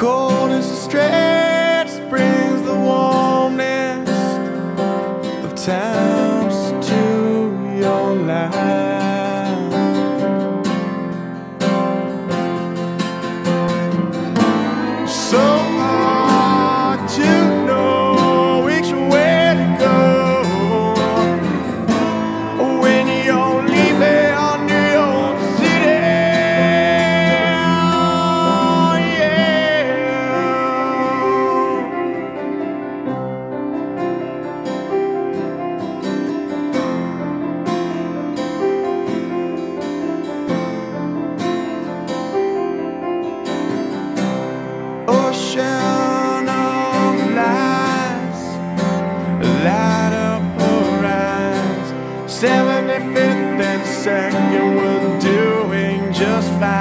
The 75th and second, we're doing just fine.